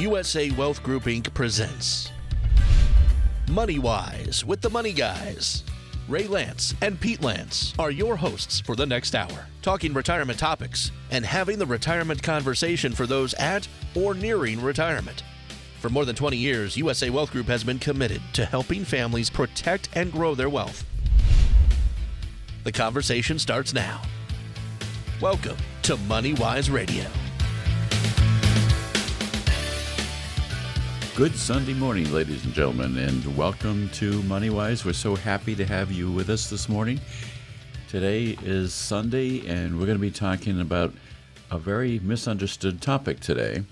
USA Wealth Group Inc. presents Money Wise with the Money Guys. Ray Lance and Pete Lance are your hosts for the next hour, talking retirement topics and having the retirement conversation for those at or nearing retirement. For more than 20 years, USA Wealth Group has been committed to helping families protect and grow their wealth. The conversation starts now. Welcome to Money Wise Radio. Good Sunday morning, ladies and gentlemen, and welcome to MoneyWise. We're so happy to have you with us this morning. Today is Sunday, and we're going to be talking about a very misunderstood topic today,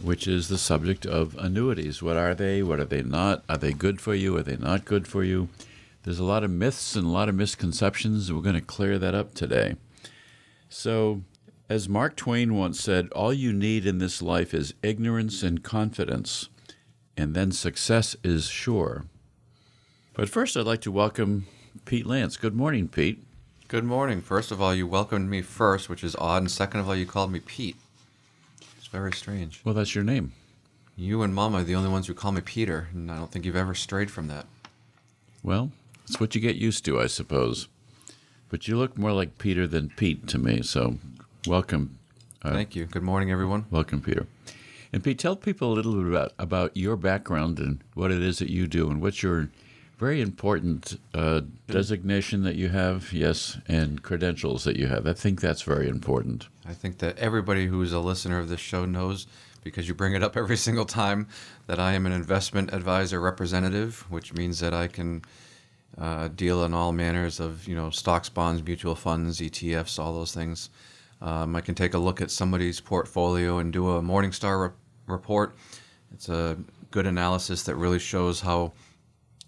which is the subject of annuities. What are they? What are they not? Are they good for you? Are they not good for you? There's a lot of myths and a lot of misconceptions. We're going to clear that up today. So, as Mark Twain once said, all you need in this life is ignorance and confidence and then success is sure. But first, I'd like to welcome Pete Lance. Good morning, Pete. Good morning. First of all, you welcomed me first, which is odd, and second of all, you called me Pete. It's very strange. Well, that's your name. You and Mama are the only ones who call me Peter, and I don't think you've ever strayed from that. Well, it's what you get used to, I suppose. But you look more like Peter than Pete to me, so welcome. Uh, Thank you. Good morning, everyone. Welcome, Peter. And Pete, tell people a little bit about, about your background and what it is that you do and what's your very important uh, designation that you have, yes, and credentials that you have. I think that's very important. I think that everybody who's a listener of this show knows because you bring it up every single time that I am an investment advisor representative, which means that I can uh, deal in all manners of you know stocks, bonds, mutual funds, ETFs, all those things. Um, I can take a look at somebody's portfolio and do a Morningstar report. It's a good analysis that really shows how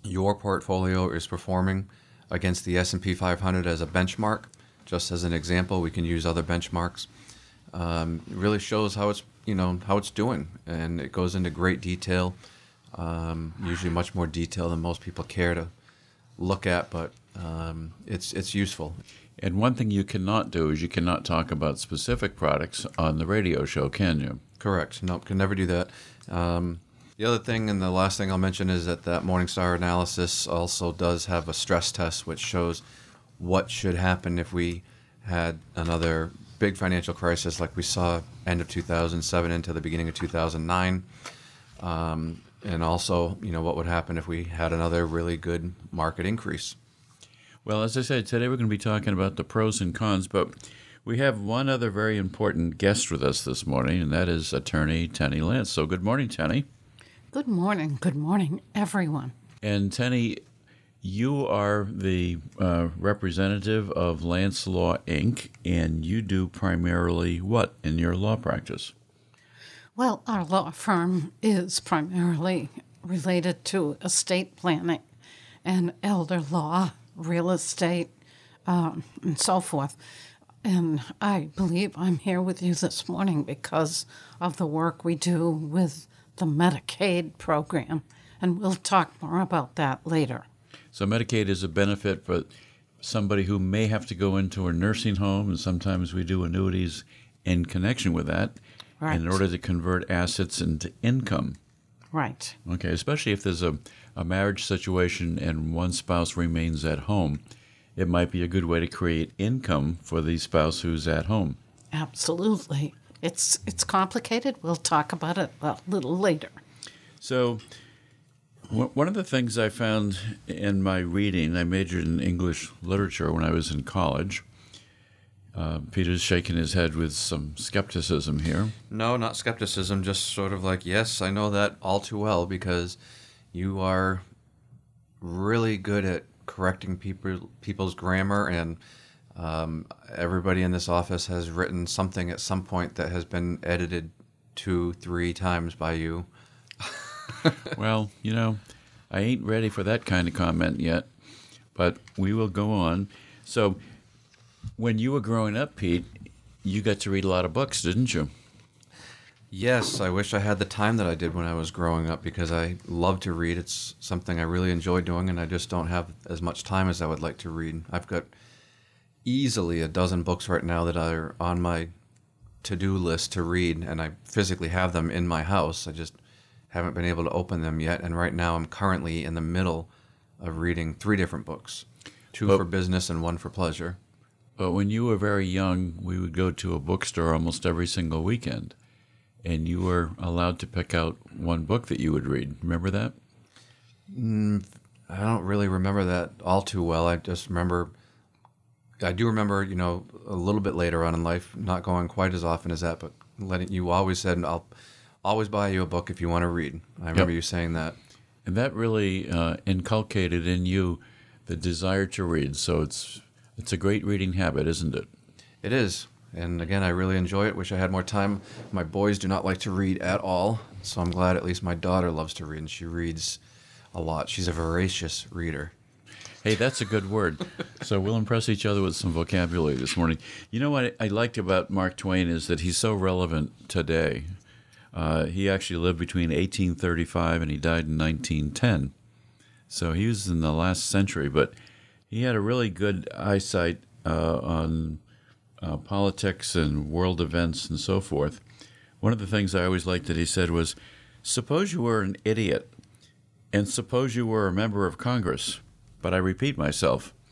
your portfolio is performing against the S&P 500 as a benchmark. Just as an example, we can use other benchmarks. Um, really shows how it's you know how it's doing, and it goes into great detail. Um, usually, much more detail than most people care to look at, but um, it's it's useful. And one thing you cannot do is you cannot talk about specific products on the radio show, can you? Correct. Nope, can never do that. Um, the other thing, and the last thing I'll mention, is that that Morningstar analysis also does have a stress test, which shows what should happen if we had another big financial crisis like we saw end of 2007 into the beginning of 2009. Um, and also, you know, what would happen if we had another really good market increase. Well, as I said, today we're going to be talking about the pros and cons, but we have one other very important guest with us this morning, and that is attorney Tenny Lance. So, good morning, Tenny. Good morning. Good morning, everyone. And Tenny, you are the uh, representative of Lance Law Inc., and you do primarily what in your law practice? Well, our law firm is primarily related to estate planning and elder law real estate, um, and so forth. And I believe I'm here with you this morning because of the work we do with the Medicaid program. And we'll talk more about that later. So, Medicaid is a benefit for somebody who may have to go into a nursing home, and sometimes we do annuities in connection with that right. in order to convert assets into income. Right. Okay, especially if there's a a marriage situation and one spouse remains at home, it might be a good way to create income for the spouse who's at home. Absolutely. It's it's complicated. We'll talk about it a little later. So, one of the things I found in my reading, I majored in English literature when I was in college. Uh, Peter's shaking his head with some skepticism here. No, not skepticism, just sort of like, yes, I know that all too well because you are really good at correcting people people's grammar and um, everybody in this office has written something at some point that has been edited two, three times by you. well, you know, I ain't ready for that kind of comment yet, but we will go on. So, when you were growing up, Pete, you got to read a lot of books, didn't you? Yes, I wish I had the time that I did when I was growing up because I love to read. It's something I really enjoy doing, and I just don't have as much time as I would like to read. I've got easily a dozen books right now that are on my to do list to read, and I physically have them in my house. I just haven't been able to open them yet. And right now, I'm currently in the middle of reading three different books two But- for business and one for pleasure. But when you were very young, we would go to a bookstore almost every single weekend, and you were allowed to pick out one book that you would read. Remember that? I don't really remember that all too well. I just remember, I do remember, you know, a little bit later on in life, not going quite as often as that, but letting you always said, I'll always buy you a book if you want to read. I remember you saying that. And that really uh, inculcated in you the desire to read. So it's it's a great reading habit, isn't it? It is. And again, I really enjoy it. Wish I had more time. My boys do not like to read at all. So I'm glad at least my daughter loves to read, and she reads a lot. She's a voracious reader. Hey, that's a good word. so we'll impress each other with some vocabulary this morning. You know what I liked about Mark Twain is that he's so relevant today. Uh, he actually lived between 1835 and he died in 1910. So he was in the last century, but he had a really good eyesight uh, on uh, politics and world events and so forth. One of the things I always liked that he said was, Suppose you were an idiot, and suppose you were a member of Congress. But I repeat myself.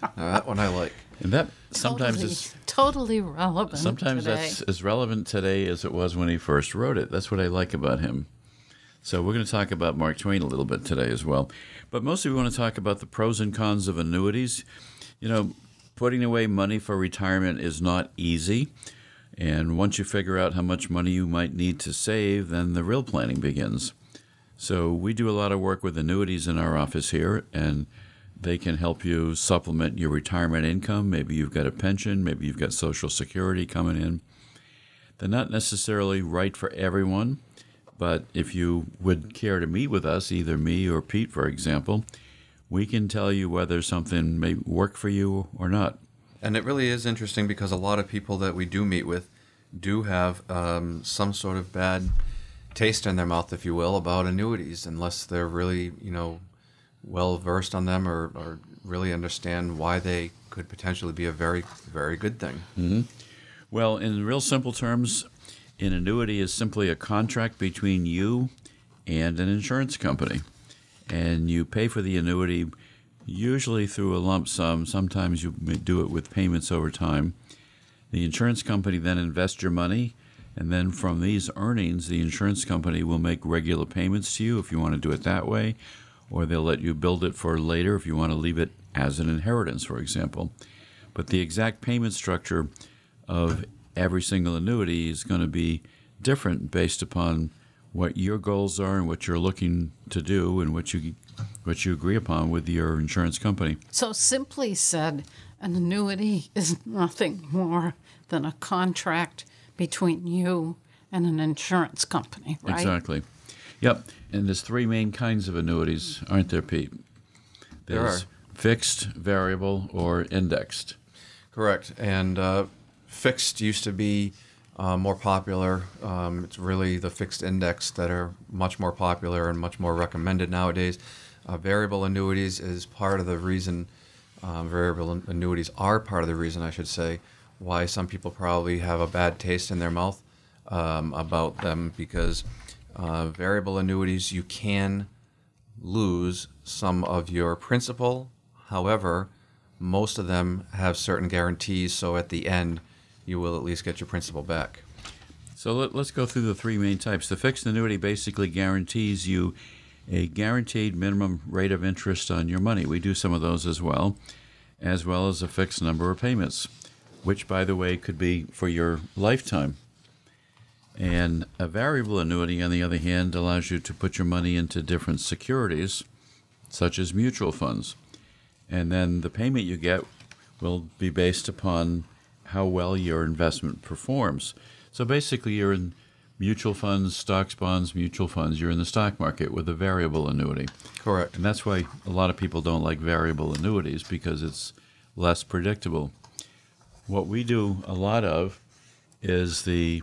Uh, that one I like. And that sometimes totally, is totally relevant. sometimes today. that's as relevant today as it was when he first wrote it. That's what I like about him. So we're going to talk about Mark Twain a little bit today as well. But mostly we want to talk about the pros and cons of annuities. You know, putting away money for retirement is not easy. And once you figure out how much money you might need to save, then the real planning begins. So we do a lot of work with annuities in our office here, and they can help you supplement your retirement income. Maybe you've got a pension, maybe you've got Social Security coming in. They're not necessarily right for everyone, but if you would care to meet with us, either me or Pete, for example, we can tell you whether something may work for you or not. And it really is interesting because a lot of people that we do meet with do have um, some sort of bad taste in their mouth, if you will, about annuities, unless they're really, you know, well versed on them or, or really understand why they could potentially be a very, very good thing. Well, in real simple terms, an annuity is simply a contract between you and an insurance company. And you pay for the annuity usually through a lump sum. Sometimes you do it with payments over time. The insurance company then invests your money, and then from these earnings, the insurance company will make regular payments to you if you want to do it that way, or they'll let you build it for later if you want to leave it as an inheritance, for example. But the exact payment structure of every single annuity is going to be different based upon what your goals are and what you're looking to do and what you what you agree upon with your insurance company. So, simply said, an annuity is nothing more than a contract between you and an insurance company, right? Exactly. Yep. And there's three main kinds of annuities, aren't there, Pete? There There's are. fixed, variable, or indexed. Correct. And uh, fixed used to be uh, more popular. Um, it's really the fixed index that are much more popular and much more recommended nowadays. Uh, variable annuities is part of the reason, um, variable annuities are part of the reason, I should say, why some people probably have a bad taste in their mouth um, about them because uh, variable annuities, you can lose some of your principal. However, most of them have certain guarantees, so at the end, you will at least get your principal back. So let, us go through the three main types. The fixed annuity basically guarantees you a guaranteed minimum rate of interest on your money. We do some of those as well, as well as a fixed number of payments, which, by the way, could be for your lifetime. And a variable annuity, on the other hand, allows you to put your money into different securities, such as mutual funds. And then the payment you get will be based upon how well your investment performs. So basically, you're in mutual funds, stocks, bonds, mutual funds. You're in the stock market with a variable annuity. Correct. And that's why a lot of people don't like variable annuities because it's less predictable. What we do a lot of is the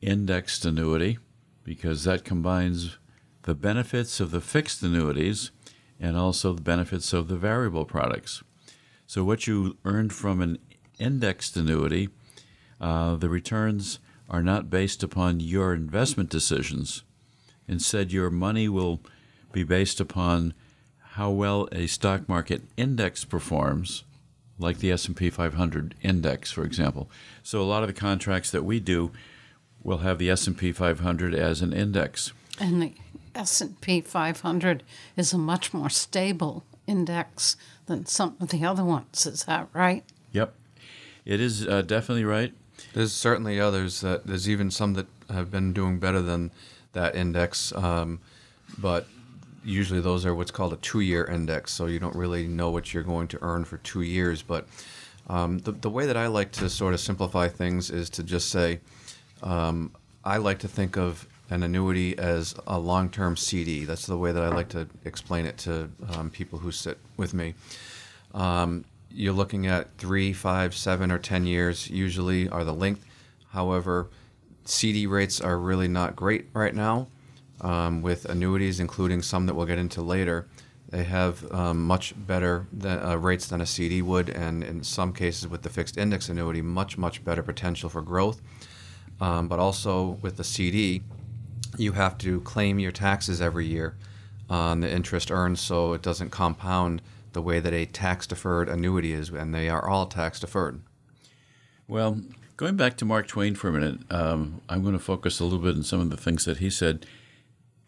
indexed annuity because that combines the benefits of the fixed annuities and also the benefits of the variable products. So, what you earned from an indexed annuity Uh, the returns are not based upon your investment decisions. Instead, your money will be based upon how well a stock market index performs, like the S&P 500 index, for example. So a lot of the contracts that we do will have the S&P 500 as an index. And the S&P 500 is a much more stable index than some of the other ones. Is that right? Yep, it is uh, definitely right. There's certainly others that there's even some that have been doing better than that index, um, but usually those are what's called a two-year index, so you don't really know what you're going to earn for two years. But um, the the way that I like to sort of simplify things is to just say, um, I like to think of an annuity as a long-term CD. That's the way that I like to explain it to um, people who sit with me. Um, you're looking at three, five, seven, or ten years usually are the length. However, CD rates are really not great right now. Um, with annuities, including some that we'll get into later, they have um, much better than, uh, rates than a CD would, and in some cases with the fixed index annuity, much much better potential for growth. Um, but also with the CD, you have to claim your taxes every year on the interest earned, so it doesn't compound the way that a tax deferred annuity is, and they are all tax deferred. Well, going back to Mark Twain for a minute, um, I'm going to focus a little bit on some of the things that he said.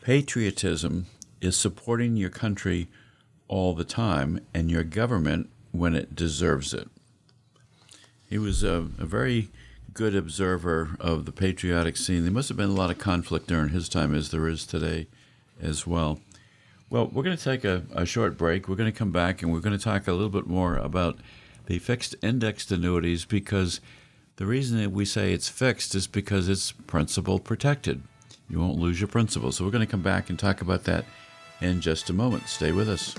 Patriotism is supporting your country all the time and your government when it deserves it. He was a, a very good observer of the patriotic scene. There must have been a lot of conflict during his time, as there is today as well. Well, we're going to take a, a short break. We're going to come back and we're going to talk a little bit more about the fixed indexed annuities because the reason that we say it's fixed is because it's principal protected. You won't lose your principal. So we're going to come back and talk about that in just a moment. Stay with us.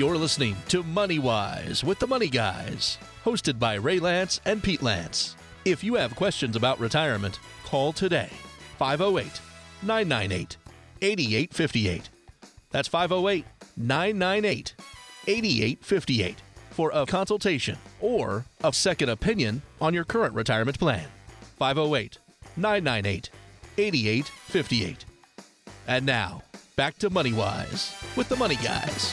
You're listening to Money Wise with the Money Guys, hosted by Ray Lance and Pete Lance. If you have questions about retirement, call today 508 998 8858. That's 508 998 8858 for a consultation or a second opinion on your current retirement plan. 508 998 8858. And now, back to MoneyWise with the Money Guys.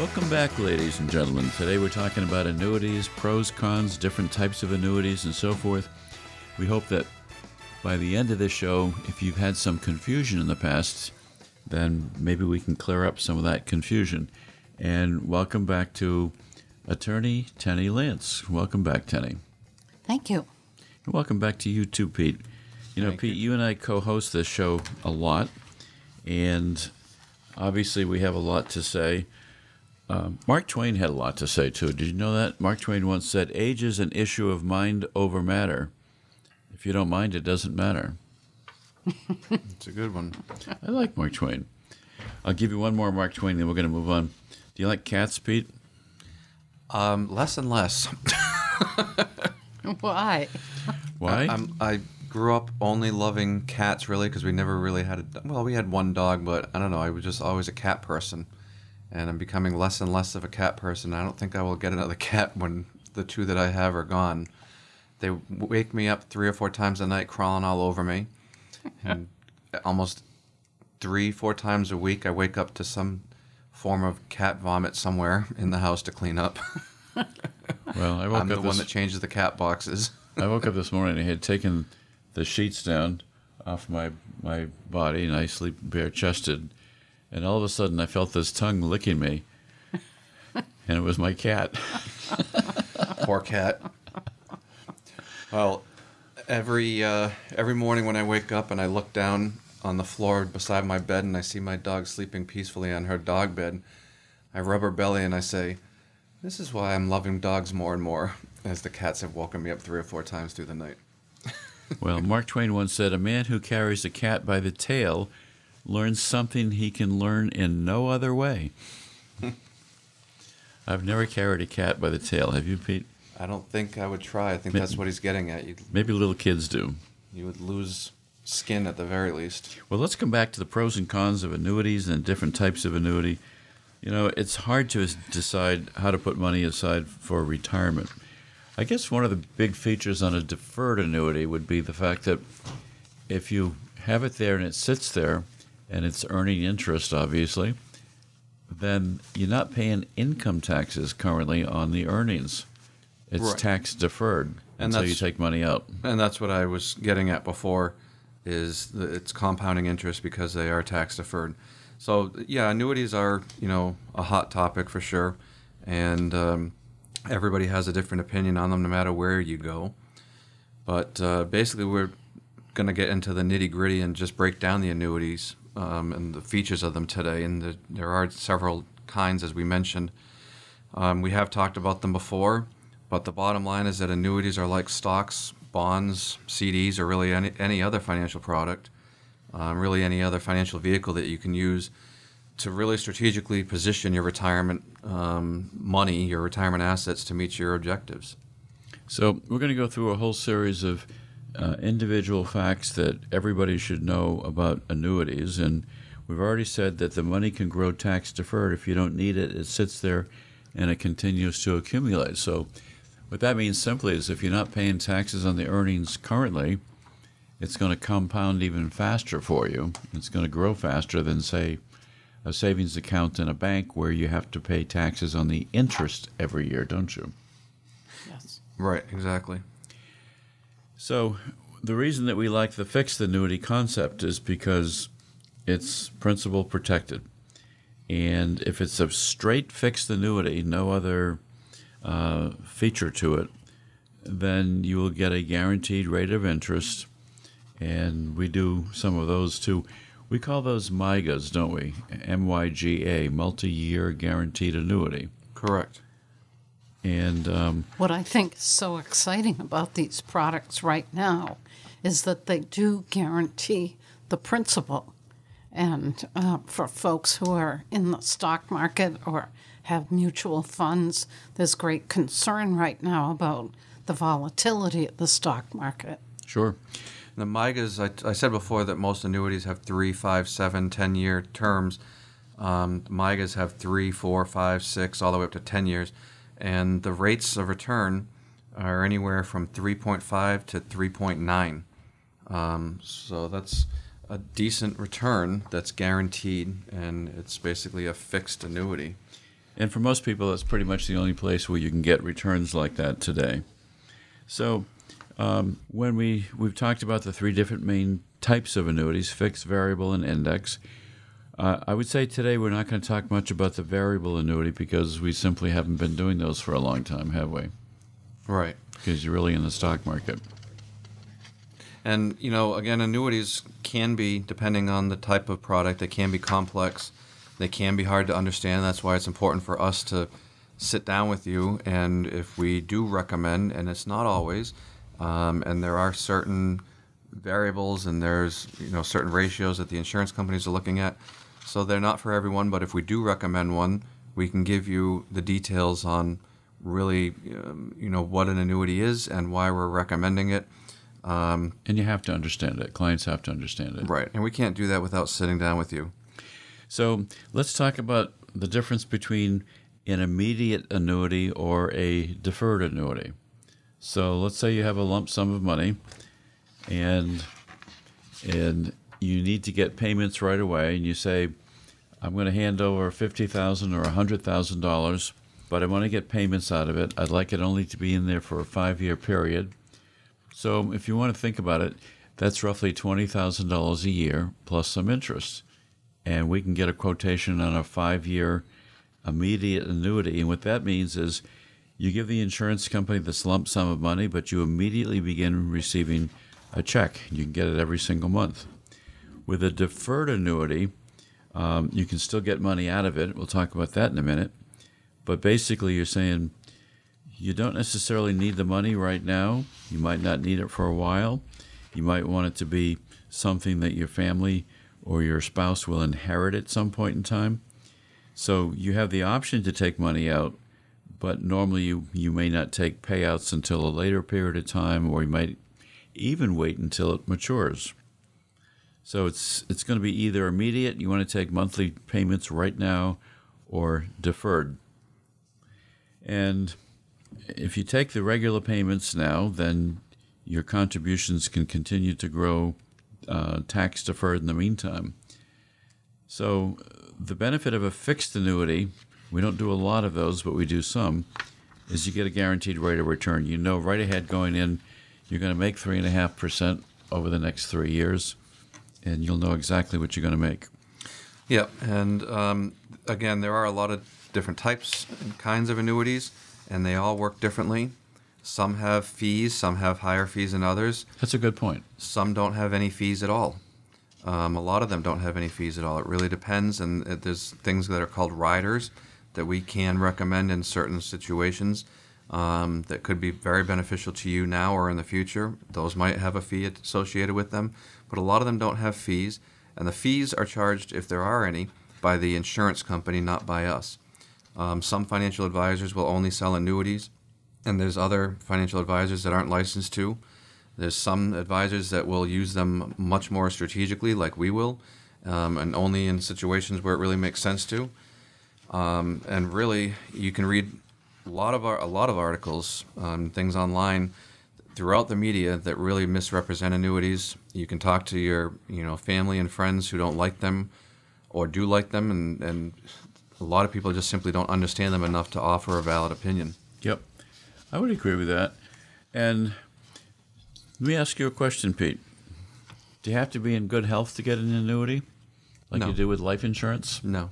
Welcome back, ladies and gentlemen. Today we're talking about annuities, pros, cons, different types of annuities, and so forth. We hope that by the end of this show, if you've had some confusion in the past, then maybe we can clear up some of that confusion. And welcome back to Attorney Tenny Lance. Welcome back, Tenny. Thank you. And welcome back to you too, Pete. You know, Thank Pete, you. and I co-host this show a lot, and obviously we have a lot to say. Um, Mark Twain had a lot to say too. Did you know that? Mark Twain once said, "Age is an issue of mind over matter. If you don't mind, it doesn't matter." It's a good one. I like Mark Twain. I'll give you one more Mark Twain, then we're going to move on. Do you like cats, Pete? Um, less and less. Why? Why? I'm, I grew up only loving cats, really, because we never really had a. Well, we had one dog, but I don't know. I was just always a cat person, and I'm becoming less and less of a cat person. I don't think I will get another cat when the two that I have are gone. They wake me up three or four times a night, crawling all over me, and almost three, four times a week, I wake up to some form of cat vomit somewhere in the house to clean up. well, I woke I'm the up one that changes the cat boxes. I woke up this morning and I had taken the sheets down off my my body, and I sleep bare chested, and all of a sudden I felt this tongue licking me, and it was my cat. Poor cat. Well, every uh, every morning when I wake up and I look down on the floor beside my bed and I see my dog sleeping peacefully on her dog bed, I rub her belly and I say, "This is why I'm loving dogs more and more." As the cats have woken me up three or four times through the night. Well, Mark Twain once said, "A man who carries a cat by the tail learns something he can learn in no other way." I've never carried a cat by the tail. Have you, Pete? I don't think I would try. I think that's what he's getting at. You Maybe little kids do. you would lose skin at the very least. Well, let's come back to the pros and cons of annuities and different types of annuity. You know, it's hard to decide how to put money aside for retirement. I guess one of the big features on a deferred annuity would be the fact that if you have it there and it sits there and it's earning interest, obviously, then you're not paying income taxes currently on the earnings. It's Right. tax deferred And until you take money out. And that's what I was getting at before, is the, it's compounding interest because they are tax deferred. So yeah, annuities are you know a hot topic for sure, and um, everybody has a different opinion on them no matter where you go. But uh, basically, we're going to get into the nitty gritty and just break down the annuities um, and the features of them today. And the, there are several kinds, as we mentioned. Um, we have talked about them before, but the bottom line is that annuities are like stocks, bonds, CDs, or really any, any other financial product, um, really any other financial vehicle that you can use to really strategically position your retirement um, money, your retirement assets to meet your objectives. So we're going to go through a whole series of uh, individual facts that everybody should know about annuities, and we've already said that the money can grow tax deferred. If you don't need it, it sits there, and it continues to accumulate. So what that means simply is if you're not paying taxes on the earnings currently, it's going to compound even faster for you. It's going to grow faster than say a savings account in a bank where you have to pay taxes on the interest every year, don't you? Yes. Right, exactly. So, the reason that we like the fixed annuity concept is because it's principal protected. And if it's a straight fixed annuity, no other uh, feature to it, then you will get a guaranteed rate of interest. And we do some of those too. We call those MYGAs, don't we? M Y G A, multi year guaranteed annuity. Correct. And um, What I think is so exciting about these products right now is that they do guarantee the principal. And uh, for folks who are in the stock market or have mutual funds, there's great concern right now about the volatility of the stock market. sure. The MYGAs, I, I said before that most annuities have three, five, seven, ten year terms. Um, MYGAs have three, four, five, six, all the way up to 10 years. And the rates of return are anywhere from 3.5 to 3.9. Um, so that's a decent return that's guaranteed, and it's basically a fixed annuity. And for most people, that's pretty much the only place where you can get returns like that today. So, um, when we we've talked about the three different main types of annuities: fixed, variable, and index. Uh, I would say today we're not going to talk much about the variable annuity because we simply haven't been doing those for a long time, have we? Right. Because you're really in the stock market. And you know, again, annuities can be, depending on the type of product, they can be complex. They can be hard to understand. That's why it's important for us to sit down with you. And if we do recommend, and it's not always, um, and there are certain variables and there's you know certain ratios that the insurance companies are looking at. So they're not for everyone. But if we do recommend one, we can give you the details on really um, you know what an annuity is and why we're recommending it. And you have to understand it. Clients have to understand it. Right, and we can't do that without sitting down with you. So let's talk about the difference between an immediate annuity or a deferred annuity. So let's say you have a lump sum of money and and you need to get payments right away and you say I'm going to hand over 50,000 or $100,000 but I want to get payments out of it. I'd like it only to be in there for a 5-year period. So if you want to think about it, that's roughly $20,000 a year plus some interest and we can get a quotation on a five year immediate annuity. And what that means is you give the insurance company this lump sum of money, but you immediately begin receiving a check. You can get it every single month. With a deferred annuity, um, you can still get money out of it. We'll talk about that in a minute. But basically, you're saying you don't necessarily need the money right now. You might not need it for a while. You might want it to be something that your family or your spouse will inherit at some point in time. So you have the option to take money out, but normally you, you may not take payouts until a later period of time, or you might even wait until it matures. So it's it's going to be either immediate, you want to take monthly payments right now, or deferred. And if you take the regular payments now, then your contributions can continue to grow uh, tax deferred in the meantime. So the benefit of a fixed annuity, we don't do a lot of those, but we do some, is you get a guaranteed rate of return. You know right ahead going in, you're going to make three and a half percent over the next three years, and you'll know exactly what you're going to make. Yep, and um, again, there are a lot of different types and kinds of annuities, and they all work differently. Some have fees, some have higher fees than others. That's a good point. Some don't have any fees at all. Um, a lot of them don't have any fees at all. It really depends, and it, there's things that are called riders that we can recommend in certain situations um, that could be very beneficial to you now or in the future. Those might have a fee associated with them, but a lot of them don't have fees, and the fees are charged, if there are any, by the insurance company, not by us. Um, some financial advisors will only sell annuities, and there's other financial advisors that aren't licensed to. There's some advisors that will use them much more strategically, like we will, um, and only in situations where it really makes sense to. Um, and really, you can read a lot of our, a lot of articles, um, things online throughout the media that really misrepresent annuities. You can talk to your you know family and friends who don't like them, or do like them, and, and a lot of people just simply don't understand them enough to offer a valid opinion. Yep, I would agree with that. And let me ask you a question, Pete. Do you have to be in good health to get an annuity, like No. you do with life insurance? No.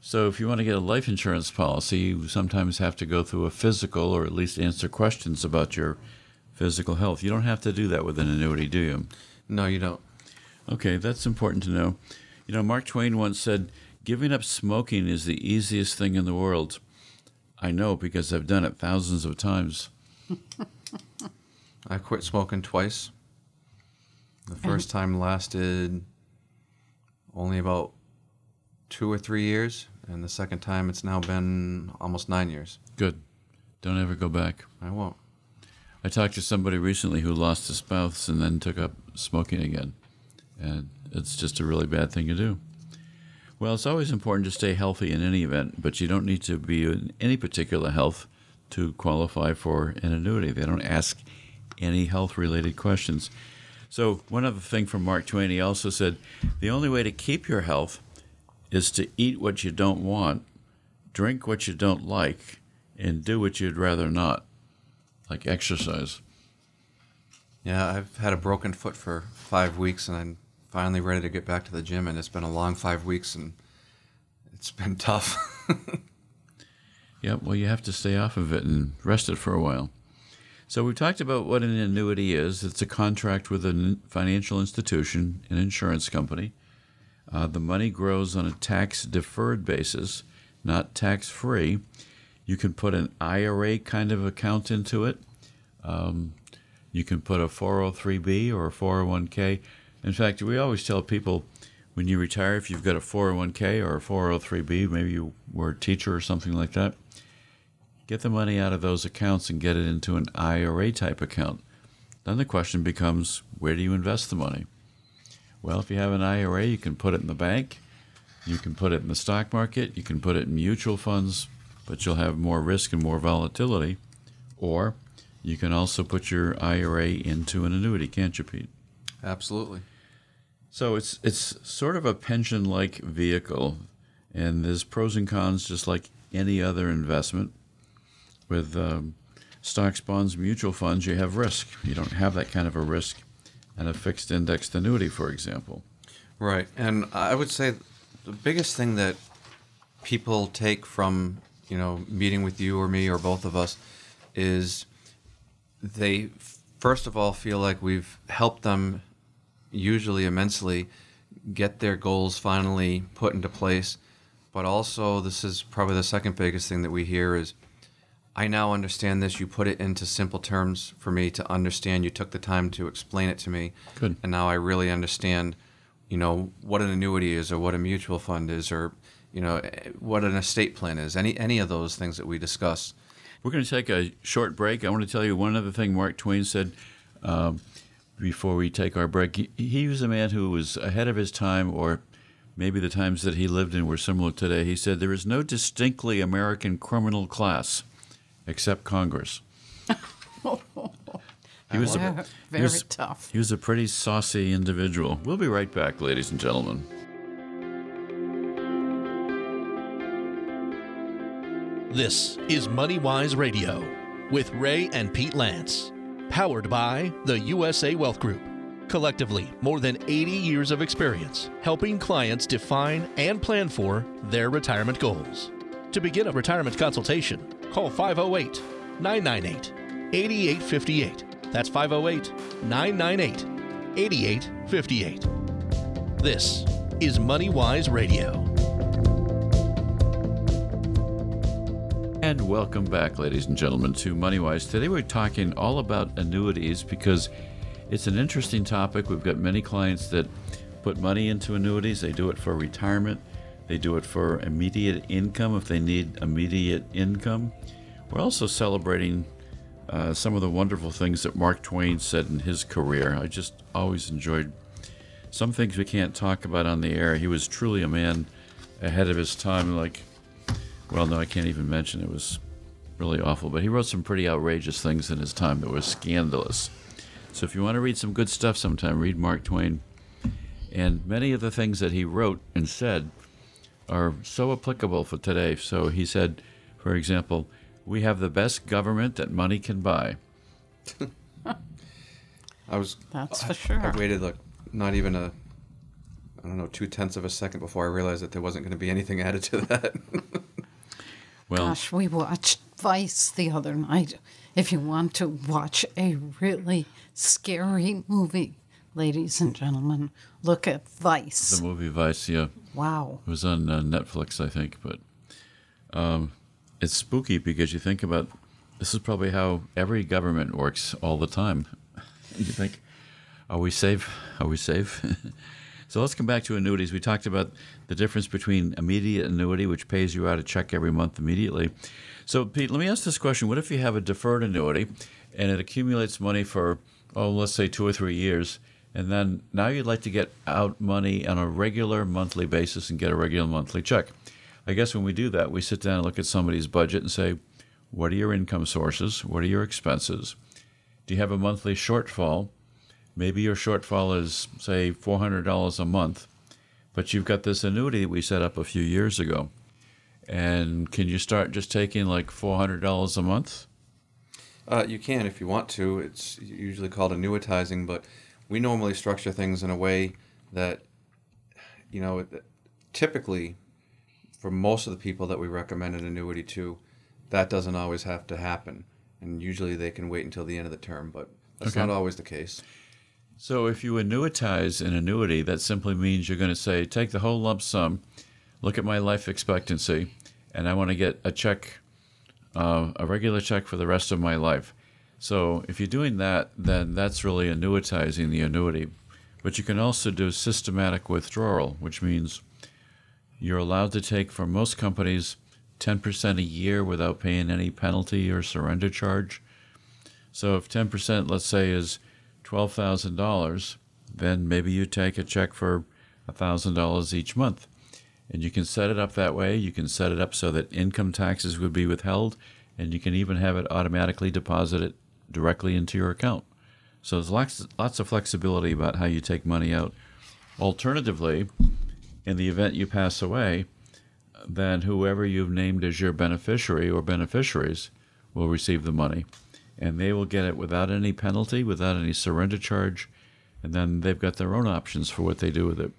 So, if you want to get a life insurance policy, you sometimes have to go through a physical or at least answer questions about your physical health. You don't have to do that with an annuity, do you? No, you don't. Okay, that's important to know. You know, Mark Twain once said, Giving up smoking is the easiest thing in the world. I know because I've done it thousands of times. I quit smoking twice. The first time lasted only about two or three years, and the second time it's now been almost nine years. Good. Don't ever go back. I won't. I talked to somebody recently who lost a spouse and then took up smoking again. And it's just a really bad thing to do. Well, it's always important to stay healthy in any event, but you don't need to be in any particular health to qualify for an annuity. They don't ask any health related questions. So, one other thing from Mark Twain, he also said the only way to keep your health is to eat what you don't want, drink what you don't like, and do what you'd rather not, like exercise. Yeah, I've had a broken foot for five weeks, and I'm finally ready to get back to the gym. And it's been a long five weeks, and it's been tough. Yeah, well, you have to stay off of it and rest it for a while. So, we've talked about what an annuity is it's a contract with a financial institution, an insurance company. Uh, the money grows on a tax deferred basis, not tax free. You can put an IRA kind of account into it. Um, you can put a 403b or a 401k. In fact, we always tell people when you retire, if you've got a 401k or a 403b, maybe you were a teacher or something like that, get the money out of those accounts and get it into an IRA type account. Then the question becomes where do you invest the money? Well, if you have an IRA, you can put it in the bank, you can put it in the stock market, you can put it in mutual funds, but you'll have more risk and more volatility. Or you can also put your IRA into an annuity, can't you, Pete? Absolutely. So it's it's sort of a pension-like vehicle, and there's pros and cons, just like any other investment. With um, stocks, bonds, mutual funds, you have risk. You don't have that kind of a risk, and a fixed indexed annuity, for example. Right. And I would say the biggest thing that people take from, you know, meeting with you or me or both of us is they first of all feel like we've helped them usually immensely get their goals finally put into place. But also this is probably the second biggest thing that we hear is I now understand this. You put it into simple terms for me to understand. You took the time to explain it to me. Good. And now I really understand, you know, what an annuity is or what a mutual fund is or, you know, eh, what an estate plan is. Any any of those things that we discuss. We're going to take a short break. I want to tell you one other thing Mark Twain said um, before we take our break. He, he was a man who was ahead of his time, or maybe the times that he lived in were similar today. He said, There is no distinctly American criminal class except Congress. He was, a, Very, he was- tough. he was a pretty saucy individual. We'll be right back, ladies and gentlemen. This is MoneyWise Radio with Ray and Pete Lance, powered by the USA Wealth Group. Collectively, more than 80 years of experience helping clients define and plan for their retirement goals. To begin a retirement consultation, call 508 998 8858. That's 508 998 8858. This is MoneyWise Radio. And welcome back, ladies and gentlemen, to MoneyWise. Today we're talking all about annuities because it's an interesting topic. We've got many clients that put money into annuities. They do it for retirement, they do it for immediate income if they need immediate income. We're also celebrating uh, some of the wonderful things that Mark Twain said in his career. I just always enjoyed some things we can't talk about on the air. He was truly a man ahead of his time, like well, no, I can't even mention it was really awful. But he wrote some pretty outrageous things in his time that were scandalous. So if you want to read some good stuff sometime, read Mark Twain. And many of the things that he wrote and said are so applicable for today. So he said, for example, we have the best government that money can buy. I was. That's for sure. I waited like not even a, I don't know, two tenths of a second before I realized that there wasn't going to be anything added to that. Well, Gosh, we watched Vice the other night. If you want to watch a really scary movie, ladies and gentlemen, look at Vice. the movie Vice, yeah. wow. It was on uh, Netflix, I think, but um, it's spooky because you think about this is probably how every government works all the time. you think, are we safe? Are we safe? so let's come back to annuities. We talked about the difference between immediate annuity, which pays you out a check every month immediately. So, Pete, let me ask this question: What if you have a deferred annuity and it accumulates money for, oh, let's say two or three years? And then now you'd like to get out money on a regular monthly basis and get a regular monthly check. I guess when we do that, we sit down and look at somebody's budget and say, what are your income sources? What are your expenses? Do you have a monthly shortfall? Maybe your shortfall is, say, $400 a month, but you've got this annuity that we set up a few years ago. And can you start just taking like $400 a month? Uh, you can if you want to. It's usually called annuitizing, but we normally structure things in a way that, you know, typically, for most of the people that we recommend an annuity to, that doesn't always have to happen. And usually they can wait until the end of the term, but that's Okay. not always the case. So if you annuitize an annuity, that simply means you're going to say, take the whole lump sum, look at my life expectancy, and I want to get a check, uh, a regular check for the rest of my life. So if you're doing that, then that's really annuitizing the annuity. But you can also do systematic withdrawal, which means you're allowed to take from most companies 10% a year without paying any penalty or surrender charge. So if 10%, let's say, is $12,000, then maybe you take a check for $1,000 each month. And you can set it up that way. You can set it up so that income taxes would be withheld, and you can even have it automatically deposited directly into your account. So there's lots, lots of flexibility about how you take money out. Alternatively, in the event you pass away, then whoever you've named as your beneficiary or beneficiaries will receive the money. And they will get it without any penalty, without any surrender charge, and then they've got their own options for what they do with it.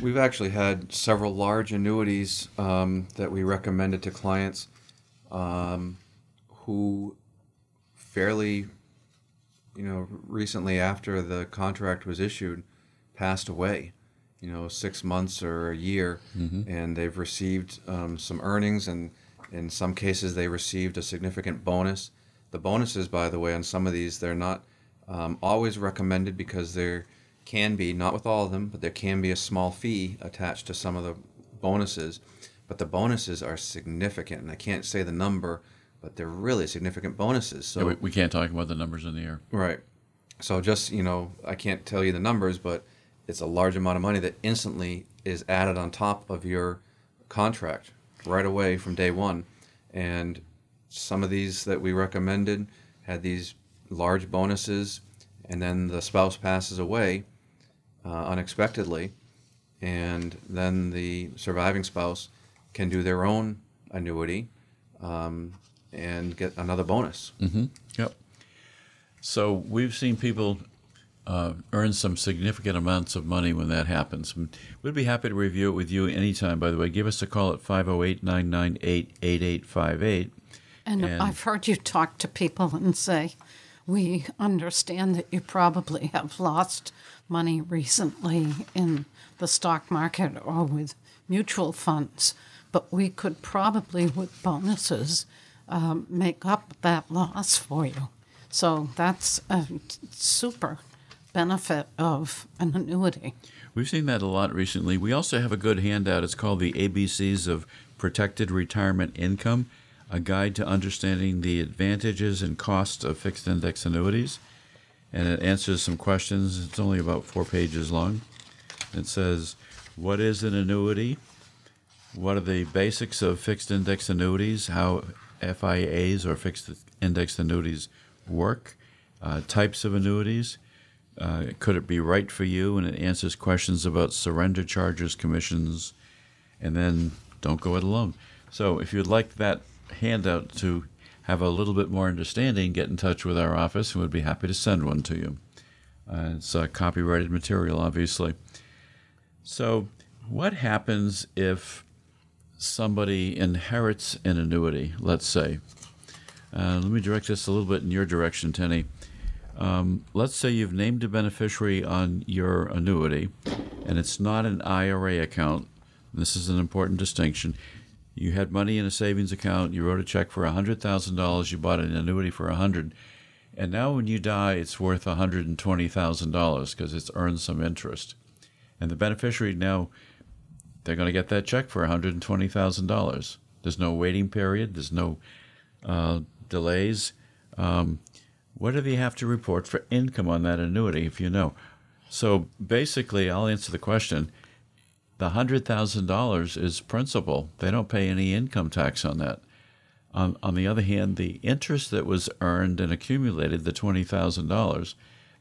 We've actually had several large annuities um, that we recommended to clients um, who fairly, you know, recently after the contract was issued, passed away. You know, six months or a year, and they've received um, some earnings, and in some cases they received a significant bonus. The bonuses, by the way, on some of these, they're not um, always recommended because there can be, not with all of them, but there can be a small fee attached to some of the bonuses. But the bonuses are significant, and I can't say the number but they're really significant bonuses. So Yeah, we, we can't talk about the numbers in the air. Right. So just, you know, I can't tell you the numbers, but it's a large amount of money that instantly is added on top of your contract right away from day one. And some of these that we recommended had these large bonuses, and then the spouse passes away uh, unexpectedly, and then the surviving spouse can do their own annuity um, and get another bonus. Yep. So we've seen people uh, earn some significant amounts of money when that happens. We'd be happy to review it with you anytime, by the way. Give us a call at 508 998 8858. And, And- I've heard you talk to people and say, we understand that you probably have lost money recently in the stock market or with mutual funds, but we could probably, with bonuses, um, make up that loss for you. So that's a super benefit of an annuity. We've seen that a lot recently. We also have a good handout. It's called the ABCs of Protected Retirement Income, a guide to understanding the advantages and costs of fixed index annuities. And it answers some questions. It's only about four pages long. It says, What is an annuity? What are the basics of fixed index annuities? How FIAs or fixed index annuities work? Uh, types of annuities? Uh, could it be right for you? And it answers questions about surrender charges, commissions, and then don't go it alone. So if you'd like that handout to have a little bit more understanding, get in touch with our office and we'd be happy to send one to you. Uh, it's uh, copyrighted material, obviously. So, what happens if somebody inherits an annuity, let's say? Uh, let me direct this a little bit in your direction, Tenny. Um, let's say you've named a beneficiary on your annuity, and it's not an IRA account. This is an important distinction. You had money in a savings account. You wrote a check for hundred thousand dollars. You bought an annuity for a hundred, and now when you die, it's worth one hundred and twenty thousand dollars because it's earned some interest. And the beneficiary now, they're going to get that check for one hundred and twenty thousand dollars. There's no waiting period. There's no uh, delays. Um, what do they have to report for income on that annuity if you know? So basically, I'll answer the question. The hundred thousand dollars is principal. They don't pay any income tax on that. On, on the other hand, the interest that was earned and accumulated, the twenty thousand dollars,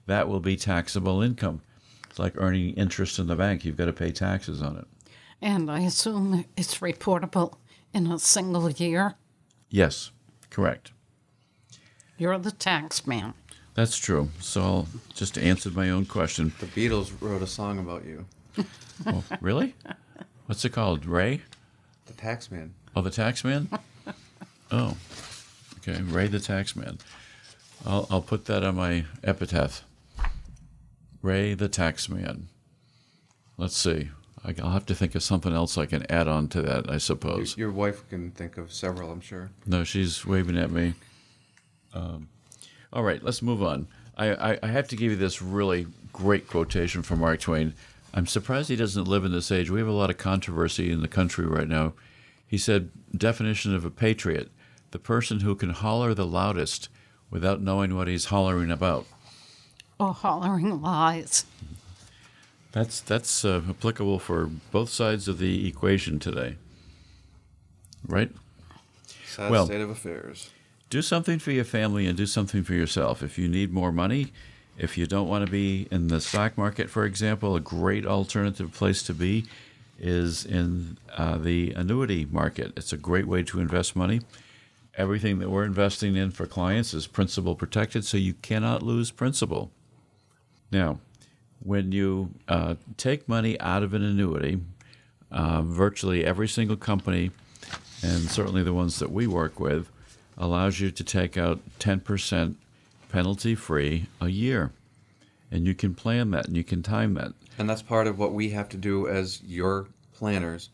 that will be taxable income. It's like earning interest in the bank. You've got to pay taxes on it. And I assume it's reportable in a single year. Yes, correct. You're the tax man. That's true. So I'll just answered my own question. The Beatles wrote a song about you, Oh, really? What's it called? Ray? the Taxman. Oh, the Taxman? Oh, okay. Ray the Taxman. I'll, I'll put that on my epitaph. Ray the Taxman. Let's see. I- I'll have to think of something else I can add on to that, I suppose. Your wife can think of several, I'm sure. No, she's waving at me. Um, all right, let's move on. I, I, I have to give you this really great quotation from Mark Twain. I'm surprised he doesn't live in this age. We have a lot of controversy in the country right now. He said, definition of a patriot, the person who can holler the loudest without knowing what he's hollering about. Or hollering lies. That's that's uh, applicable for both sides of the equation today. Right? Sad Well- state of affairs. do something for your family and do something for yourself. If you need more money, if you don't want to be in the stock market, for example, a great alternative place to be is in uh, the annuity market. It's a great way to invest money. Everything that we're investing in for clients is principal protected, so you cannot lose principal. Now, when you uh, take money out of an annuity, uh, virtually every single company, and certainly the ones that we work with, allows you to take out 10% penalty free a year. And you can plan that and you can time that. And that's part of what we have to do as your planners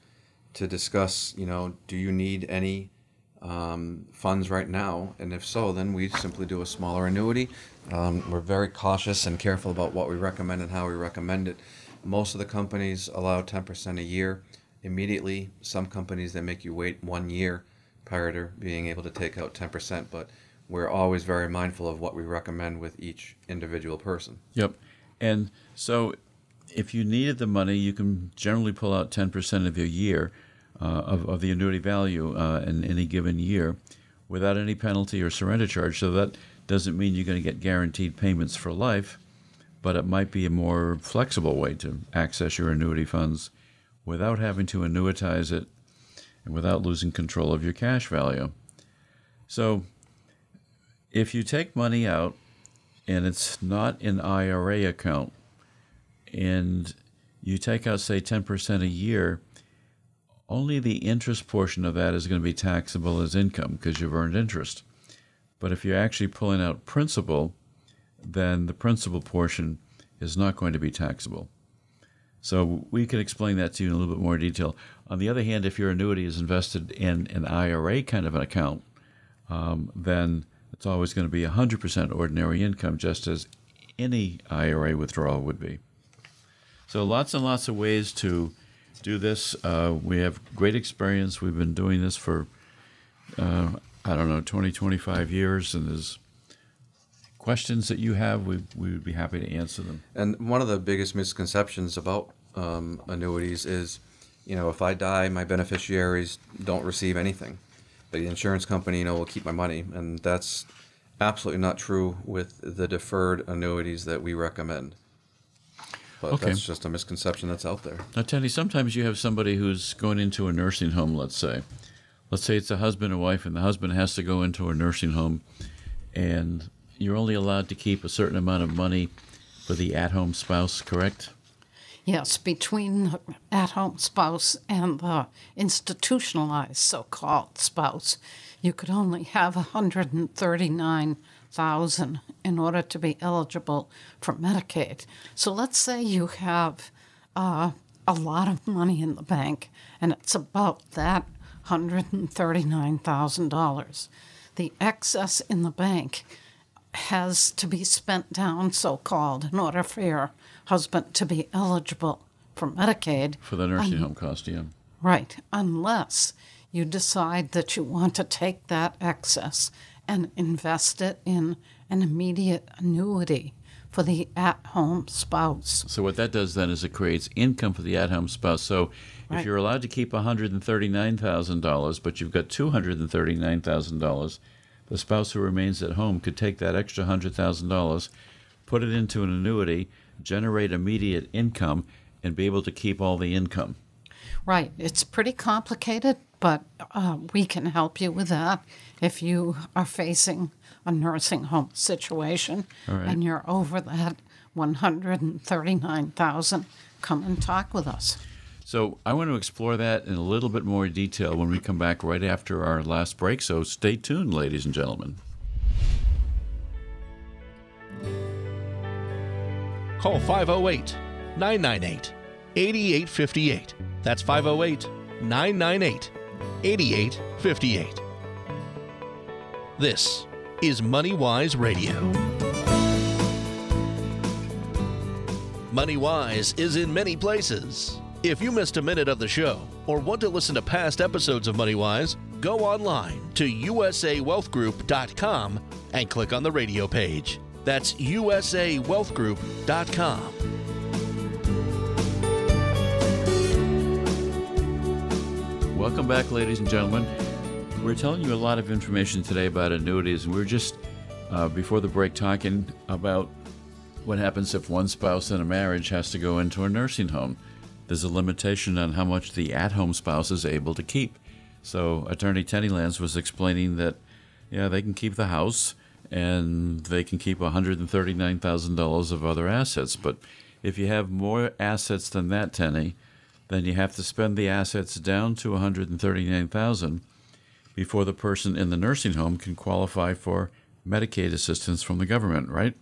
to discuss, you know, do you need any um, funds right now? And if so, then we simply do a smaller annuity. Um, we're very cautious and careful about what we recommend and how we recommend it. Most of the companies allow 10% a year immediately. Some companies, they make you wait one year prior to being able to take out 10%, but we're always very mindful of what we recommend with each individual person. Yep. And so if you needed the money, you can generally pull out 10% of your year uh, of, of the annuity value uh, in any given year without any penalty or surrender charge. So that doesn't mean you're going to get guaranteed payments for life, but it might be a more flexible way to access your annuity funds without having to annuitize it and without losing control of your cash value. So if you take money out and it's not an IRA account and you take out, say, 10% a year, only the interest portion of that is going to be taxable as income because you've earned interest. But if you're actually pulling out principal, then the principal portion is not going to be taxable. So we can explain that to you in a little bit more detail. On the other hand, if your annuity is invested in an IRA kind of an account, um, then it's always going to be 100% ordinary income, just as any IRA withdrawal would be. So lots and lots of ways to do this. Uh, we have great experience. We've been doing this for, uh, I don't know, 20, 25 years, and there's questions that you have, we, we would be happy to answer them. And one of the biggest misconceptions about um, annuities is, you know, if I die, my beneficiaries don't receive anything. The insurance company, you know, will keep my money, and that's absolutely not true with the deferred annuities that we recommend. But Okay. that's just a misconception that's out there. Now, Teddy, sometimes you have somebody who's going into a nursing home, let's say. Let's say it's a husband and wife, and the husband has to go into a nursing home, and you're only allowed to keep a certain amount of money for the at home spouse, correct? Yes, between the at home spouse and the institutionalized so called spouse, you could only have 139,000 in order to be eligible for Medicaid. So let's say you have uh, a lot of money in the bank and it's about that $139,000. The excess in the bank has to be spent down, so called, in order for your husband to be eligible for Medicaid. For the nursing home cost, yeah. Right, unless you decide that you want to take that excess and invest it in an immediate annuity for the at home spouse. So what that does then is it creates income for the at-home spouse. So if you're allowed to keep $139,000, but you've got $239,000, the spouse who remains at home could take that extra $100,000, put it into an annuity, generate immediate income, and be able to keep all the income. Right, it's pretty complicated, but uh, we can help you with that if you are facing a nursing home situation right. and you're over that 139,000. Come and talk with us. So I want to explore that in a little bit more detail when we come back right after our last break. So stay tuned, ladies and gentlemen. Call 508 998 8858. That's 508 998 8858. This is MoneyWise Radio. MoneyWise is in many places. If you missed a minute of the show or want to listen to past episodes of MoneyWise, go online to usawealthgroup.com and click on the radio page. That's usawealthgroup.com. Welcome back, ladies and gentlemen. We're telling you a lot of information today about annuities, and we are just uh, before the break talking about what happens if one spouse in a marriage has to go into a nursing home. There's a limitation on how much the at-home spouse is able to keep. So, Attorney Tenny Lance was explaining that, yeah, they can keep the house and they can keep $139,000 of other assets, but if you have more assets than that, Tenny, then you have to spend the assets down to 139,000 before the person in the nursing home can qualify for Medicaid assistance from the government, right?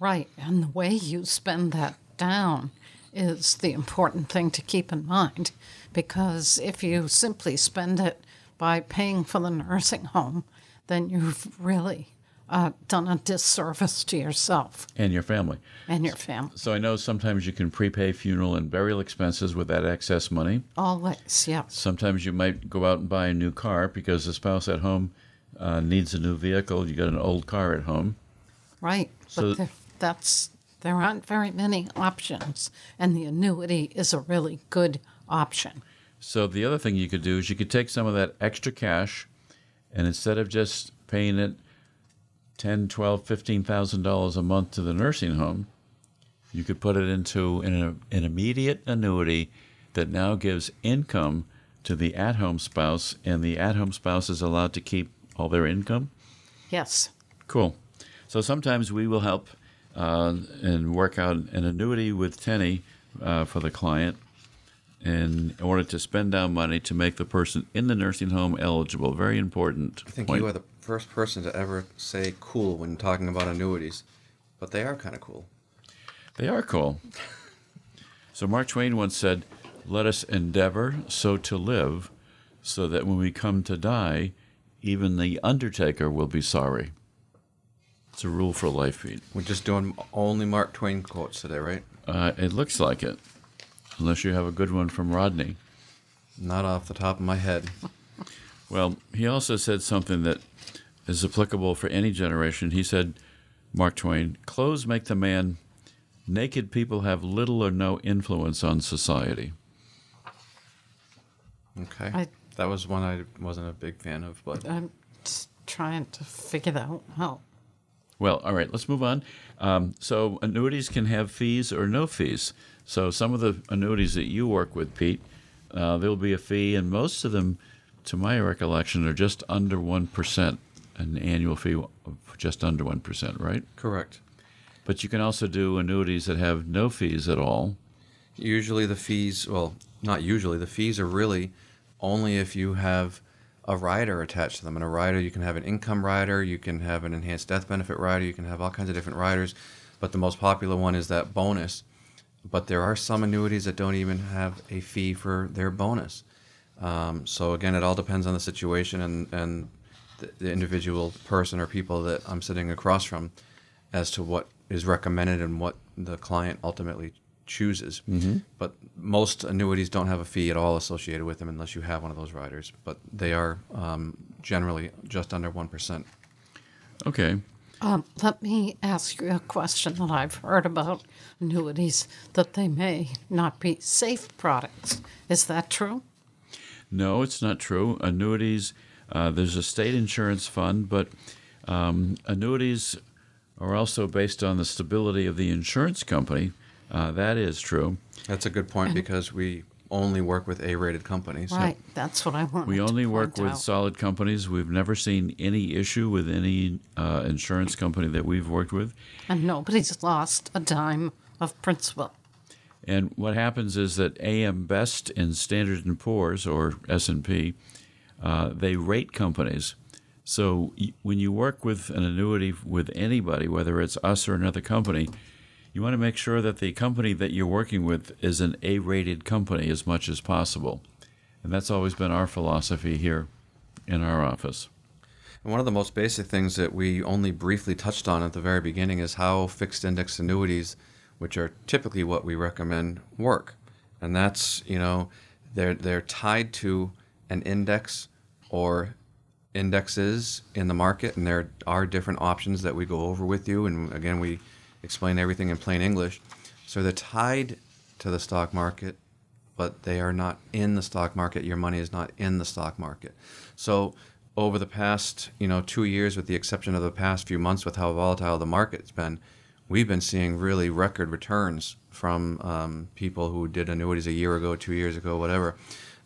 Right, and the way you spend that down is the important thing to keep in mind because if you simply spend it by paying for the nursing home, then you've really uh, done a disservice to yourself and your family. and your family. So I know sometimes you can prepay funeral and burial expenses with that excess money. Always, yeah. Sometimes you might go out and buy a new car because the spouse at home uh, needs a new vehicle. You got an old car at home. Right. So- but that's there aren't very many options, and the annuity is a really good option. So the other thing you could do is you could take some of that extra cash, and instead of just paying it ten, twelve, fifteen thousand dollars a month to the nursing home, you could put it into an, an immediate annuity that now gives income to the at-home spouse, and the at-home spouse is allowed to keep all their income. Yes. Cool. So sometimes we will help uh, and work out an annuity with Tenny uh, for the client in order to spend down money to make the person in the nursing home eligible. Very important. I think point. you are the first person to ever say cool when talking about annuities, but they are kind of cool. They are cool. So Mark Twain once said, "Let us endeavor so to live, so that when we come to die, even the undertaker will be sorry." It's a rule for life, Pete. We're just doing only Mark Twain quotes today, right? Uh, it looks like it, unless you have a good one from Rodney. Not off the top of my head. Well, he also said something that is applicable for any generation. He said, Mark Twain, clothes make the man. Naked people have little or no influence on society. Okay. I- that was one I wasn't a big fan of, but I'm just trying to figure that out. Well, all right, let's move on. Um, so, annuities can have fees or no fees. So, some of the annuities that you work with, Pete, uh, there'll be a fee, and most of them, to my recollection, are just under 1%, an annual fee of just under 1%, right? correct. But you can also do annuities that have no fees at all. Usually the fees, well, not usually, the fees are really only if you have a rider attached to them. And a rider, you can have an income rider, you can have an enhanced death benefit rider, you can have all kinds of different riders. But the most popular one is that bonus. But there are some annuities that don't even have a fee for their bonus. Um, so again, it all depends on the situation and, and the, the individual person or people that I'm sitting across from as to what is recommended and what the client ultimately chooses. But most annuities don't have a fee at all associated with them unless you have one of those riders. But they are um, generally just under 1%. Okay. Um, let me ask you a question that I've heard about annuities that they may not be safe products. Is that true? No, it's not true. Annuities, uh, there's a state insurance fund, but um, annuities are also based on the stability of the insurance company. Uh, that is true. That's a good point because we only work with A rated companies. Right. That's what I want. We only work with out. solid companies. We've never seen any issue with any uh, insurance company that we've worked with. and nobody's lost a dime of principal. And what happens is that AM Best and Standard and Poor's or S and P, uh, they rate companies. So when you work with an annuity with anybody, whether it's us or another company, you want to make sure that the company that you're working with is an A-rated company as much as possible. And that's always been our philosophy here in our office. And one of the most basic things that we only briefly touched on at the very beginning is how fixed index annuities, which are typically what we recommend, work. And that's, you know, they're they're tied to an index or indexes in the market and there are different options that we go over with you and again we explain everything in plain English. So they're tied to the stock market but they are not in the stock market. Your money is not in the stock market. So over the past, you know, two years, with the exception of the past few months, with how volatile the market's been, we've been seeing really record returns from um, people who did annuities a year ago, two years ago, whatever,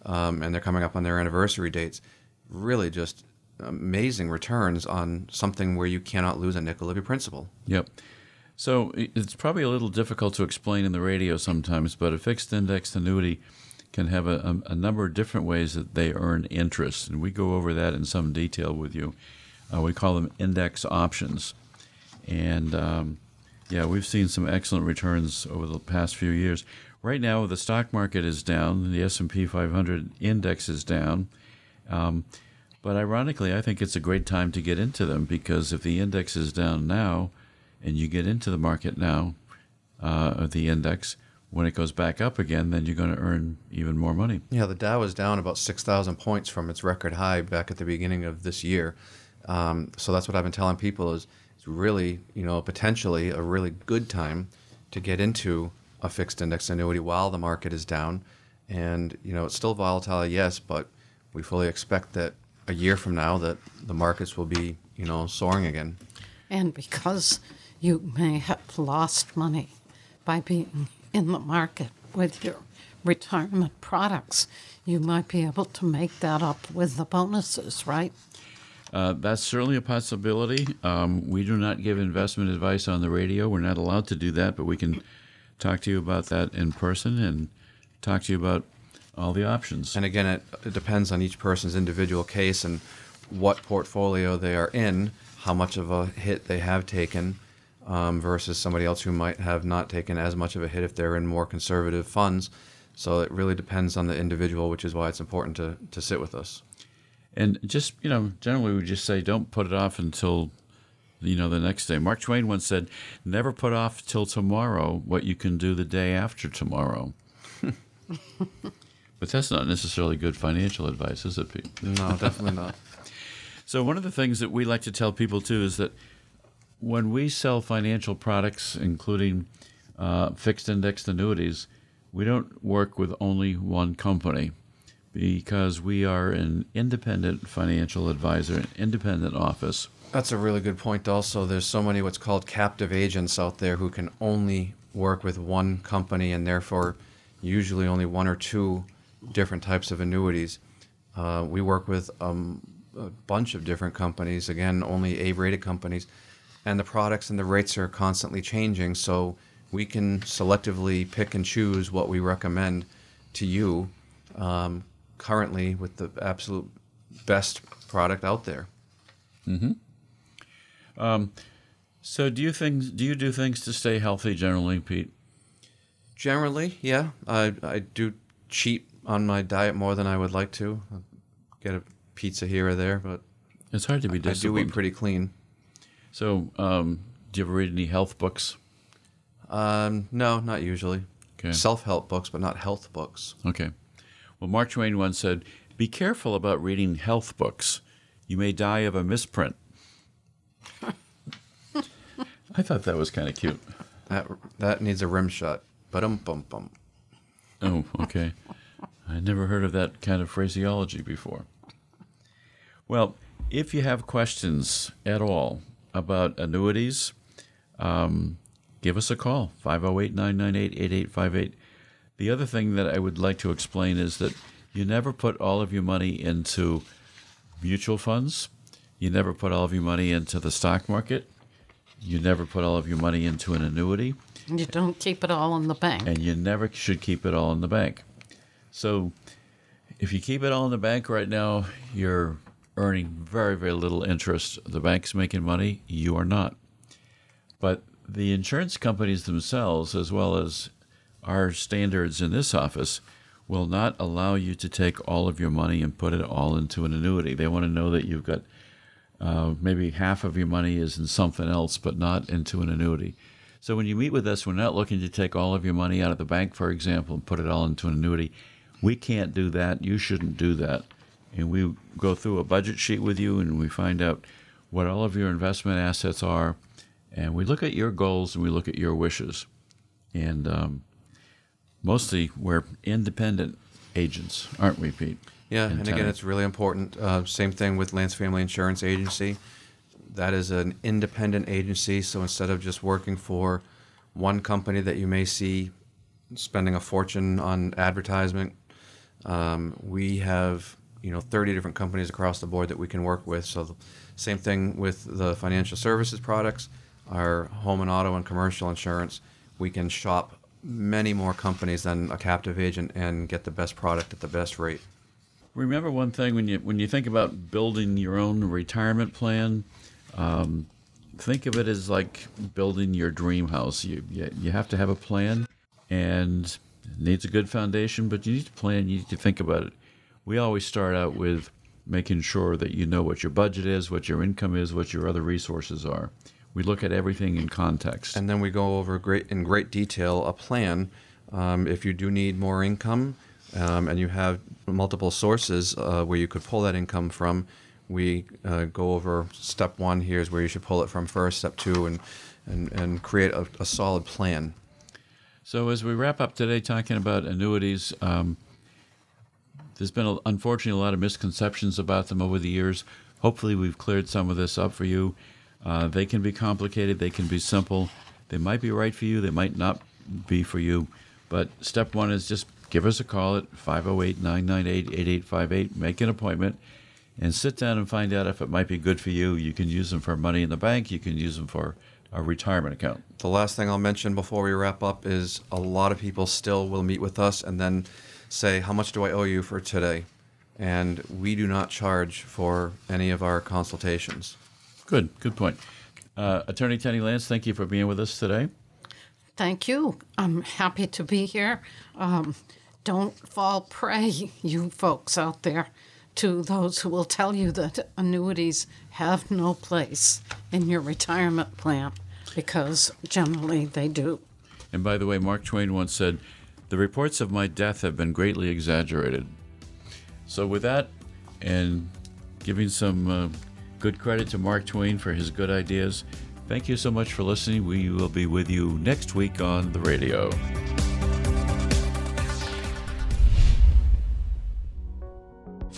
um, and they're coming up on their anniversary dates. Really, just amazing returns on something where you cannot lose a nickel of your principal. Yep. So it's probably a little difficult to explain in the radio sometimes, but a fixed indexed annuity can have a, a, number of different ways that they earn interest, and we go over that in some detail with you. Uh, we call them index options, and um, yeah, we've seen some excellent returns over the past few years. Right now, the stock market is down. The S and P 500 index is down. Um, But ironically, I think it's a great time to get into them because if the index is down now and you get into the market now, uh, the index, when it goes back up again, then you're going to earn even more money. Yeah, the Dow is down about 6,000 points from its record high back at the beginning of this year. Um, so that's what I've been telling people is it's really, you know, potentially a really good time to get into a fixed index annuity while the market is down. And, you know, it's still volatile, yes, but we fully expect that a year from now that the markets will be, you know, soaring again. And because you may have lost money by being in the market with your retirement products, you might be able to make that up with the bonuses, right? Uh, that's certainly a possibility. Um, we do not give investment advice on the radio. We're not allowed to do that, but we can talk to you about that in person and talk to you about all the options. And again, it, it depends on each person's individual case and what portfolio they are in, how much of a hit they have taken, um, versus somebody else who might have not taken as much of a hit if they're in more conservative funds. So it really depends on the individual, which is why it's important to, to sit with us. And just, you know, generally we just say don't put it off until, you know, the next day. Mark Twain once said, never put off till tomorrow what you can do the day after tomorrow. but that's not necessarily good financial advice, is it, Pete? No, definitely not. So one of the things that we like to tell people too is that when we sell financial products, including uh, fixed indexed annuities, we don't work with only one company because we are an independent financial advisor, an independent office. That's a really good point. Also, there's so many what's called captive agents out there who can only work with one company and therefore usually only one or two different types of annuities. Uh, we work with um, a bunch of different companies, again, only A rated companies, and the products and the rates are constantly changing. So we can selectively pick and choose what we recommend to you um, currently with the absolute best product out there. So do you things do you do things to stay healthy generally, Pete? Generally, yeah. I, I do cheat on my diet more than I would like to. I get a pizza here or there, but It's hard to be I do eat pretty clean. so, um, do you ever read any health books? Um, no, not usually. Okay. Self help books, but not health books. Okay. Well, Mark Twain once said, "Be careful about reading health books. You may die of a misprint." I thought that was kind of cute. That that needs a rim shot. But um bum bum. Oh, okay. I never heard of that kind of phraseology before. Well, if you have questions at all about annuities, um, give us a call 508 998 8858. The other thing that I would like to explain is that you never put all of your money into mutual funds, you never put all of your money into the stock market, you never put all of your money into an annuity You don't keep it all in the bank. and you never should keep it all in the bank. So, if you keep it all in the bank right now, you're earning very, very little interest. The bank's making money, you are not. But the insurance companies themselves, as well as our standards in this office, will not allow you to take all of your money and put it all into an annuity. They want to know that you've got uh, maybe half of your money is in something else, but not into an annuity. So when you meet with us, we're not looking to take all of your money out of the bank, for example, and put it all into an annuity. We can't do that. You shouldn't do that. And we go through a budget sheet with you and we find out what all of your investment assets are. And we look at your goals and we look at your wishes. And um, mostly we're independent agents, aren't we, Pete? Yeah, And and again, it's really important. Uh, same thing with Lance Family Insurance Agency. That is an independent agency, so instead of just working for one company that you may see spending a fortune on advertisement, um, we have you know 30 different companies across the board that we can work with. So, the same thing with the financial services products, our home and auto and commercial insurance. We can shop many more companies than a captive agent and get the best product at the best rate. Remember one thing when you when you think about building your own retirement plan, um, think of it as like building your dream house. You, you you have to have a plan, and needs a good foundation. But you need to plan. You need to think about it. We always start out with making sure that you know what your budget is, what your income is, what your other resources are. We look at everything in context. And then we go over great in great detail a plan. Um, if you do need more income um, and you have multiple sources uh, where you could pull that income from, we uh, go over step one. Here's where you should pull it from first. Step two, and and, and create a, a solid plan. So as we wrap up today talking about annuities, um, there's been a, unfortunately a lot of misconceptions about them over the years. Hopefully, we've cleared some of this up for you. Uh, they can be complicated. They can be simple. They might be right for you. They might not be for you. But step one is just give us a call at 508 998 8858. Make an appointment and sit down and find out if it might be good for you. You can use them for money in the bank. You can use them for a retirement account. The last thing I'll mention before we wrap up is a lot of people still will meet with us and then say, How much do I owe you for today? And we do not charge for any of our consultations. Good, good point. Uh, Attorney Tenny Lance, thank you for being with us today. Thank you. I'm happy to be here. Um, don't fall prey, you folks out there, to those who will tell you that annuities have no place in your retirement plan, because generally they do. And by the way, Mark Twain once said, The reports of my death have been greatly exaggerated. So, with that, and giving some uh, good credit to Mark Twain for his good ideas, thank you so much for listening. We will be with you next week on the radio.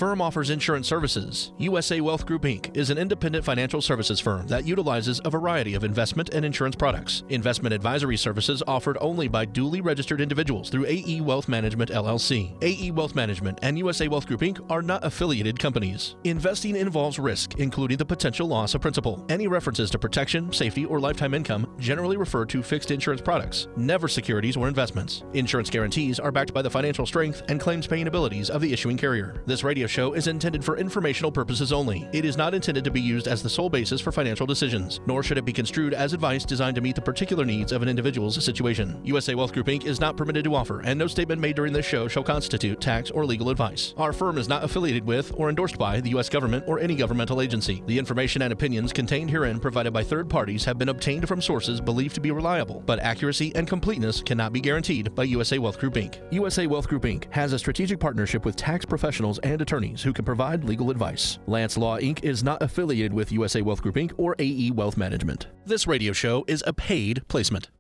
Firm offers insurance services. USA Wealth Group Inc. is an independent financial services firm that utilizes a variety of investment and insurance products. Investment advisory services offered only by duly registered individuals through AE Wealth Management LLC. AE Wealth Management and USA Wealth Group Inc. are not affiliated companies. Investing involves risk, including the potential loss of principal. Any references to protection, safety, or lifetime income generally refer to fixed insurance products, never securities or investments. Insurance guarantees are backed by the financial strength and claims paying abilities of the issuing carrier. This radio show is intended for informational purposes only. It is not intended to be used as the sole basis for financial decisions, nor should it be construed as advice designed to meet the particular needs of an individual's situation. USA Wealth Group Inc. is not permitted to offer, and no statement made during this show shall constitute tax or legal advice. Our firm is not affiliated with or endorsed by the U.S. government or any governmental agency. The information and opinions contained herein provided by third parties have been obtained from sources believed to be reliable, but accuracy and completeness cannot be guaranteed by USA Wealth Group Inc. USA Wealth Group Inc. has a strategic partnership with tax professionals and attorneys who can provide legal advice. Lance Law Inc. is not affiliated with USA Wealth Group Inc. or AE Wealth Management. This radio show is a paid placement.